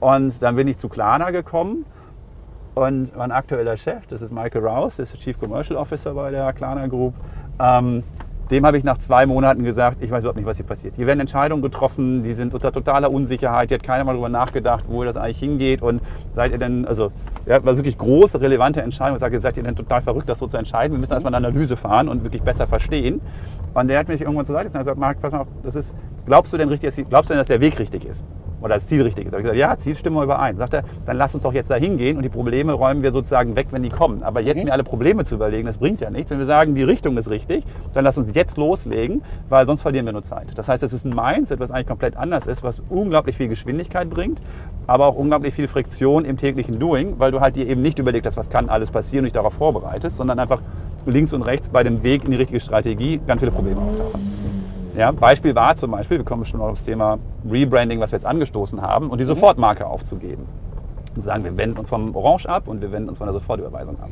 Und dann bin ich zu Klarna gekommen und mein aktueller Chef, das ist Michael Rouse, der ist Chief Commercial Officer bei der Klarna Group, ähm, dem habe ich nach zwei Monaten gesagt, ich weiß überhaupt nicht, was hier passiert. Hier werden Entscheidungen getroffen, die sind unter totaler Unsicherheit. Hier hat keiner mal darüber nachgedacht, wo das eigentlich hingeht. Und seid ihr denn, also, ja, war wirklich große, relevante Entscheidung. Ich sage, seid ihr denn total verrückt, das so zu entscheiden? Wir müssen erstmal eine Analyse fahren und wirklich besser verstehen. Und der hat mich irgendwann zur Seite gesagt, gesagt, Marc, pass mal auf, das ist, glaubst du denn richtig, glaubst du denn, dass der Weg richtig ist? Oder das Ziel richtig ist? Da habe ich gesagt, ja, Ziel stimmen wir überein. Sagt er, dann lass uns doch jetzt da hingehen und die Probleme räumen wir sozusagen weg, wenn die kommen. Aber jetzt mhm. mir alle Probleme zu überlegen, das bringt ja nichts. Wenn wir sagen, die Richtung ist richtig, dann lass uns jetzt loslegen, weil sonst verlieren wir nur Zeit. Das heißt, es ist ein Mindset, was eigentlich komplett anders ist, was unglaublich viel Geschwindigkeit bringt, aber auch unglaublich viel Friktion im täglichen Doing, weil du halt dir eben nicht überlegt hast, was kann alles passieren und dich darauf vorbereitest, sondern einfach links und rechts bei dem Weg in die richtige Strategie ganz viele Probleme auftauchen. Ja, Beispiel war zum Beispiel, wir kommen schon noch aufs Thema Rebranding, was wir jetzt angestoßen haben, und die mhm. Sofortmarke aufzugeben. Und sagen, wir wenden uns vom Orange ab und wir wenden uns von der Sofortüberweisung ab.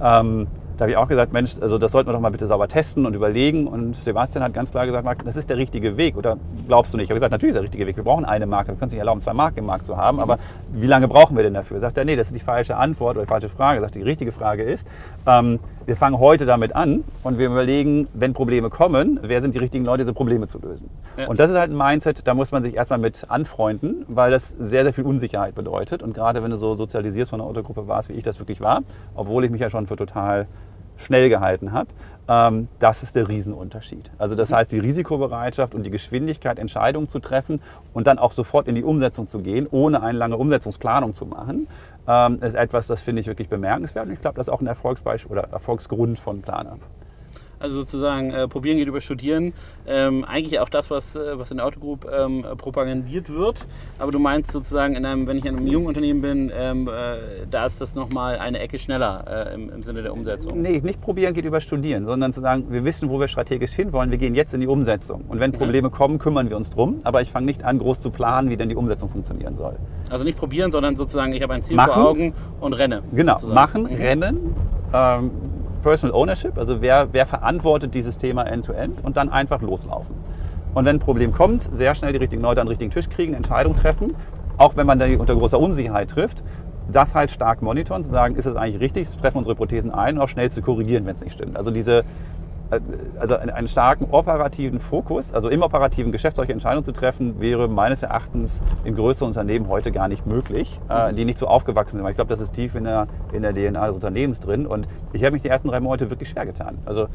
Ähm, da habe ich auch gesagt, Mensch, also das sollten wir doch mal bitte sauber testen und überlegen. Und Sebastian hat ganz klar gesagt, Marc, das ist der richtige Weg. Oder glaubst du nicht? Ich habe gesagt, natürlich ist der richtige Weg. Wir brauchen eine Marke. Wir können es nicht erlauben, zwei Marken im Markt zu haben. Aber wie lange brauchen wir denn dafür? Sagt er, nee, das ist die falsche Antwort oder die falsche Frage. Sagt, die richtige Frage ist, ähm, wir fangen heute damit an und wir überlegen, wenn Probleme kommen, wer sind die richtigen Leute, diese Probleme zu lösen. Ja. Und das ist halt ein Mindset, da muss man sich erstmal mit anfreunden, weil das sehr, sehr viel Unsicherheit bedeutet. Und gerade wenn du so sozialisierst von einer Autogruppe warst, wie ich das wirklich war, obwohl ich mich ja schon für total schnell gehalten habe, ähm, das ist der Riesenunterschied. Also das heißt, die Risikobereitschaft und die Geschwindigkeit, Entscheidungen zu treffen und dann auch sofort in die Umsetzung zu gehen, ohne eine lange Umsetzungsplanung zu machen, ähm, ist etwas, das finde ich wirklich bemerkenswert. Und ich glaube, das ist auch ein Erfolgsbeispiel oder Erfolgsgrund von Planup. Also sozusagen äh, probieren geht über studieren. Ähm, eigentlich auch das, was, äh, was in der Autogroup ähm, propagandiert wird. Aber du meinst sozusagen, in einem, wenn ich in einem jungen Unternehmen bin, ähm, äh, da ist das nochmal eine Ecke schneller äh, im, im, Sinne der Umsetzung. Nee, nicht probieren geht über studieren, sondern zu sagen, wir wissen, wo wir strategisch hinwollen, wir gehen jetzt in die Umsetzung. Und wenn mhm. Probleme mhm. kommen, kümmern wir uns drum. Aber ich fange nicht an, groß zu planen, wie denn die Umsetzung funktionieren soll. Also nicht probieren, sondern sozusagen, ich habe ein Ziel Machen. vor Augen und renne. Genau, sozusagen. machen, mhm. rennen. Ähm, Personal Ownership, also wer, wer verantwortet dieses Thema end-to-end -End und dann einfach loslaufen. Und wenn ein Problem kommt, sehr schnell die richtigen Leute an den richtigen Tisch kriegen, Entscheidungen treffen, auch wenn man die unter großer Unsicherheit trifft, das halt stark monitoren, zu sagen, ist es eigentlich richtig, treffen unsere Hypothesen ein und auch schnell zu korrigieren, wenn es nicht stimmt. Also diese also einen starken operativen Fokus, also im operativen Geschäft solche Entscheidungen zu treffen, wäre meines Erachtens in größeren Unternehmen heute gar nicht möglich, äh, die nicht so aufgewachsen sind. ich glaube, das ist tief in der, in der DNA des Unternehmens drin. Und ich habe mich die ersten drei Monate wirklich schwer getan. Also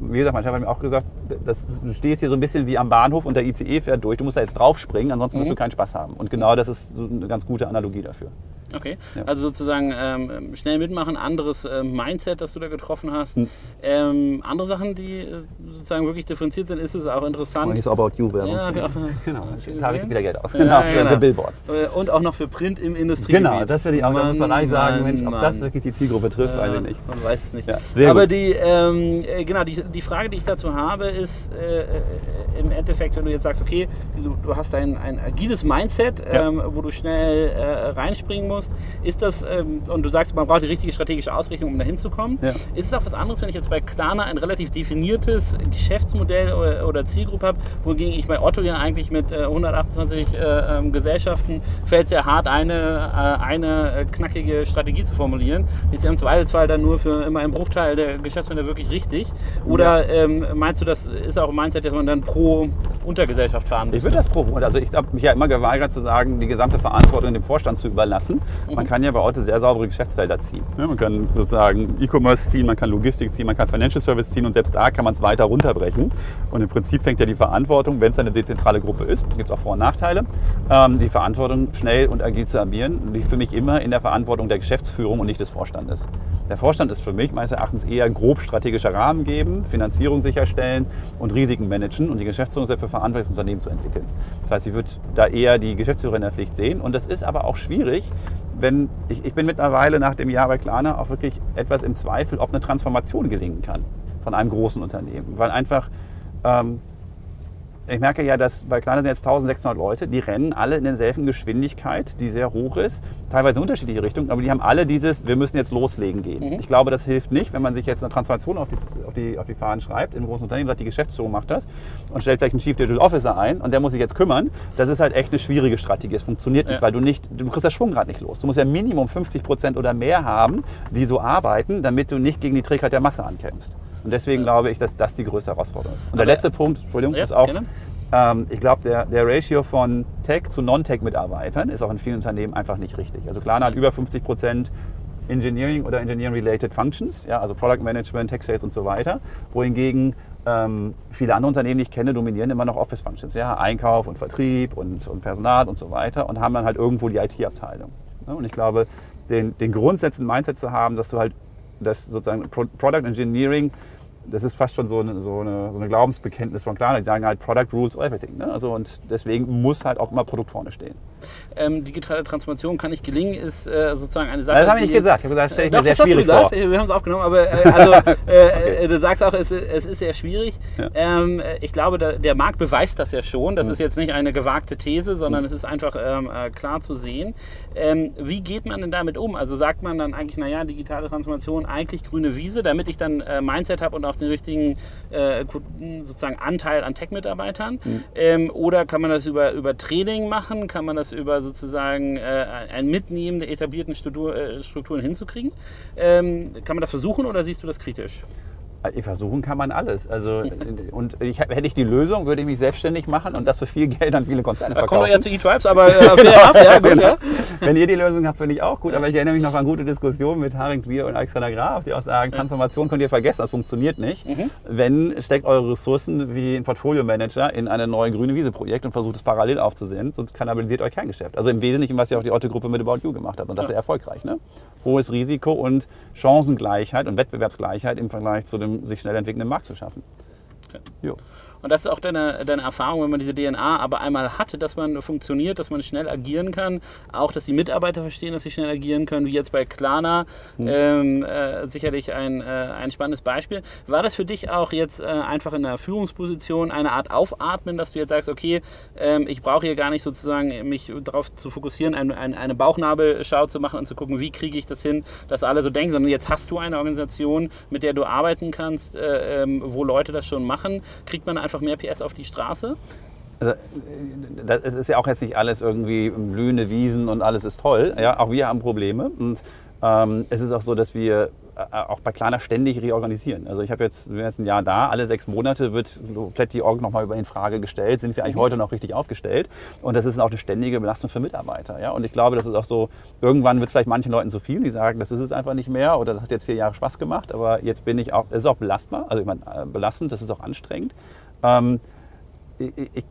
wie gesagt, mein Chef hat mir auch gesagt, das, du stehst hier so ein bisschen wie am Bahnhof und der ICE fährt durch, du musst da jetzt draufspringen, ansonsten mhm. wirst du keinen Spaß haben. Und genau das ist eine ganz gute Analogie dafür. Okay, ja. also sozusagen ähm, schnell mitmachen, anderes äh, Mindset, das du da getroffen hast. Hm. Ähm, andere Sachen, die äh, sozusagen wirklich differenziert sind, ist es auch interessant. Und ist About You Werbung. Ja, ja, genau, Tarek wieder Geld aus. Genau, für, genau. Billboards. Äh, und auch noch für Print im Industriegebiet. Genau, das würde ich auch, Mann, da muss man eigentlich sagen, Mensch, ob Mann. das wirklich die Zielgruppe trifft, weiß ich nicht. Man weiß es nicht. Aber gut. die, ähm, äh, genau, die, die Frage, die ich dazu habe, ist äh, äh, im Endeffekt, wenn du jetzt sagst, okay, du, du hast ein, ein agiles Mindset, ähm, wo du schnell reinspringen musst, musst. Ist das, ähm, und du sagst, man braucht die richtige strategische Ausrichtung, um da hinzukommen. Ja. Ist es auch was anderes, wenn ich jetzt bei Klarna ein relativ definiertes Geschäftsmodell oder, oder Zielgruppe habe, wogegen ich bei Otto ja eigentlich mit äh, 128 äh, ähm, Gesellschaften fällt es ja hart, eine, äh, eine äh, knackige Strategie zu formulieren. Ist ja im Zweifelsfall dann nur für immer ein Bruchteil der Geschäftsmodelle wirklich richtig. Oder ähm, meinst du, das ist auch ein Mindset, dass man dann pro Untergesellschaft fahren Ich würde das pro, also ich habe mich ja immer geweigert zu sagen, die gesamte Verantwortung dem Vorstand zu überlassen. Man kann ja bei Otto sehr saubere Geschäftsfelder ziehen. Ja, man kann sozusagen E-Commerce ziehen, man kann Logistik ziehen, man kann Financial Service ziehen und selbst da kann man es weiter runterbrechen. Und im Prinzip fängt ja die Verantwortung, wenn es eine dezentrale Gruppe ist, gibt es auch Vor- und Nachteile, ähm, die Verantwortung schnell und agil zu agieren, liegt für mich immer in der Verantwortung der Geschäftsführung und nicht des Vorstandes. Der Vorstand ist für mich meines Erachtens eher grob strategischer Rahmen geben, Finanzierung sicherstellen und Risiken managen und die Geschäftsführung ist dafür verantwortlich, das Unternehmen zu entwickeln. Das heißt, ich würde da eher die Geschäftsführer in der Pflicht sehen und das ist aber auch schwierig, wenn ich, ich bin mittlerweile nach dem Jahr bei Klarna auch wirklich etwas im Zweifel, ob eine Transformation gelingen kann von einem großen Unternehmen, weil einfach ähm, ich merke ja, dass bei Klarna sind jetzt 1600 Leute, die rennen alle in derselben Geschwindigkeit, die sehr hoch ist, teilweise in unterschiedliche Richtungen, aber die haben alle dieses, wir müssen jetzt loslegen gehen. Ich glaube, das hilft nicht, wenn man sich jetzt eine Transformation auf die, auf die, auf die Fahnen schreibt, in einem großen Unternehmen sagt, die Geschäftsführung macht das und stellt vielleicht einen Chief Digital Officer ein und der muss sich jetzt kümmern. Das ist halt echt eine schwierige Strategie. Es funktioniert nicht, Ja. weil du nicht, du kriegst das Schwungrad nicht los. Du musst ja Minimum 50 Prozent oder mehr haben, die so arbeiten, damit du nicht gegen die Trägheit der Masse ankämpfst. Und deswegen glaube ich, dass das die größte Herausforderung ist. Und der letzte Punkt, Entschuldigung, ist auch, gerne. ähm, ich glaube, der, der Ratio von Tech zu Non-Tech-Mitarbeitern ist auch in vielen Unternehmen einfach nicht richtig. Also Klarna hat über 50 Prozent Engineering oder Engineering-related Functions, ja, also Product Management, Tech Sales und so weiter, wohingegen ähm, viele andere Unternehmen, die ich kenne, dominieren immer noch Office-Functions, ja, Einkauf und Vertrieb und, und Personal und so weiter und haben dann halt irgendwo die IT-Abteilung. Ne? Und ich glaube, den, den grundsätzlichen Mindset zu haben, dass du halt das sozusagen Pro Product Engineering das ist fast schon so eine, so eine, so eine Glaubensbekenntnis von Klarna. Die sagen halt, Product rules everything. Ne? Also, und deswegen muss halt auch immer Produkt vorne stehen. Ähm, digitale Transformation kann nicht gelingen, ist äh, sozusagen eine Sache. Das habe ich nicht gesagt. Ich habe gesagt, das stelle ich Doch, mir sehr hast du schwierig vor. Wir haben es aufgenommen, aber äh, also, äh, äh, du sagst auch, es, es ist sehr schwierig. Ähm, äh, ich glaube, da, der Markt beweist das ja schon. Das ist jetzt nicht eine gewagte These, sondern es ist einfach ähm, äh, klar zu sehen. Ähm, wie geht man denn damit um? Also sagt man dann eigentlich, naja, digitale Transformation, eigentlich grüne Wiese, damit ich dann äh, Mindset habe und auch den richtigen äh, sozusagen Anteil an Tech-Mitarbeitern? Ähm, oder kann man das über, über Training machen? Kann man das über sozusagen äh, ein Mitnehmen der etablierten Struktur, äh, Strukturen hinzukriegen? Ähm, kann man das versuchen oder siehst du das kritisch? Versuchen kann man alles. Also, und ich, hätte ich die Lösung, würde ich mich selbstständig machen und das für viel Geld an viele Konzerne Da kommt verkaufen. doch eher zu E-Tribes, aber äh, enough, ja, gut, ja. Wenn ihr die Lösung habt, finde ich auch gut. Aber ich erinnere mich noch an gute Diskussionen mit Haring Clear und Alexander Graf, die auch sagen, Transformation könnt ihr vergessen, das funktioniert nicht. Mhm. Wenn steckt eure Ressourcen wie ein Portfolio-Manager in eine neue grüne Wiese-Projekt und versucht es parallel aufzusehen, sonst kannibalisiert euch kein Geschäft. Also im Wesentlichen, was ja auch die Otto-Gruppe mit About You gemacht hat. Und das ist erfolgreich. Ne? Hohes Risiko und Chancengleichheit und Wettbewerbsgleichheit im Vergleich zu dem sich schnell entwickelnden Markt zu schaffen. Jo. Und das ist auch deine, deine Erfahrung, wenn man diese DNA aber einmal hatte, dass man funktioniert, dass man schnell agieren kann, auch dass die Mitarbeiter verstehen, dass sie schnell agieren können, wie jetzt bei Klarna, ähm, äh, sicherlich ein, äh, ein spannendes Beispiel. War das für dich auch jetzt äh, einfach in der Führungsposition eine Art Aufatmen, dass du jetzt sagst, okay, ähm, ich brauche hier gar nicht sozusagen mich darauf zu fokussieren, ein, ein, eine Bauchnabelschau zu machen und zu gucken, wie kriege ich das hin, dass alle so denken, sondern jetzt hast du eine Organisation, mit der du arbeiten kannst, äh, ähm, wo Leute das schon machen, kriegt man einfach mehr PS auf die Straße? Also, äh, das, es ist ja auch jetzt nicht alles irgendwie blühende Wiesen und alles ist toll. Ja, auch wir haben Probleme. Und ähm, es ist auch so, dass wir äh, auch bei Klarna ständig reorganisieren. Also ich habe jetzt, bin jetzt ein Jahr da, alle sechs Monate wird komplett die Org nochmal über in Frage gestellt. Sind wir eigentlich heute noch richtig aufgestellt? Und das ist auch eine ständige Belastung für Mitarbeiter. Ja? Und ich glaube, das ist auch so, irgendwann wird es vielleicht manchen Leuten zu viel, die sagen, das ist es einfach nicht mehr oder das hat jetzt vier Jahre Spaß gemacht, aber jetzt bin ich auch, es ist auch belastbar, also ich meine, äh, belastend, das ist auch anstrengend. Ähm, ich,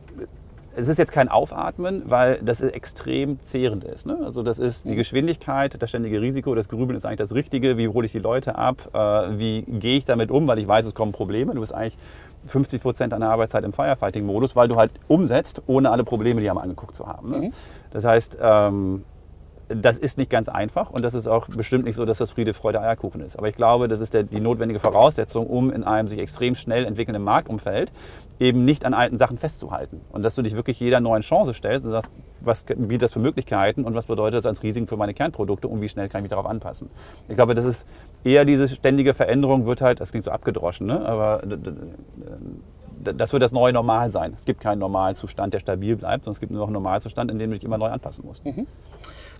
es ist jetzt kein Aufatmen, weil das extrem zehrend ist. Ne? Also das ist die Geschwindigkeit, das ständige Risiko, das Grübeln ist eigentlich das Richtige. Wie hole ich die Leute ab? Äh, wie gehe ich damit um, weil ich weiß, es kommen Probleme. Du bist eigentlich 50 Prozent deiner Arbeitszeit im Firefighting-Modus, weil du halt umsetzt, ohne alle Probleme, die haben angeguckt zu haben. Ne? Das heißt, ähm, das ist nicht ganz einfach und das ist auch bestimmt nicht so, dass das Friede, Freude, Eierkuchen ist. Aber ich glaube, das ist der, die notwendige Voraussetzung, um in einem sich extrem schnell entwickelnden Marktumfeld eben nicht an alten Sachen festzuhalten. Und dass du dich wirklich jeder neuen Chance stellst und sagst, was bietet das für Möglichkeiten und was bedeutet das als Risiken für meine Kernprodukte und wie schnell kann ich mich darauf anpassen. Ich glaube, das ist eher diese ständige Veränderung wird halt, das klingt so abgedroschen, ne? aber das wird das neue Normal sein. Es gibt keinen Normalzustand, der stabil bleibt, sondern es gibt nur noch einen Normalzustand, in dem du dich immer neu anpassen musst. Mhm.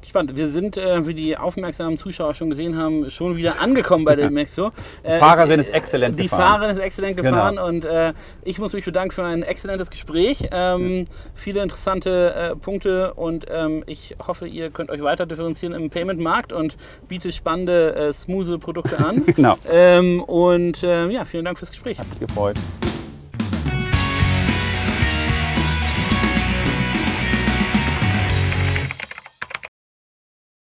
Spannend. Wir sind, äh, wie die aufmerksamen Zuschauer schon gesehen haben, schon wieder angekommen bei der Mexo. Äh, die Fahrerin ist exzellent die gefahren. Die Fahrerin ist exzellent genau. gefahren genau. und äh, ich muss mich bedanken für ein exzellentes Gespräch. Ähm, ja. Viele interessante äh, Punkte und ähm, ich hoffe, ihr könnt euch weiter differenzieren im Payment-Markt und bietet spannende, äh, smooth Produkte an. genau. Ähm, und ähm, ja, vielen Dank fürs Gespräch. Hat mich gefreut.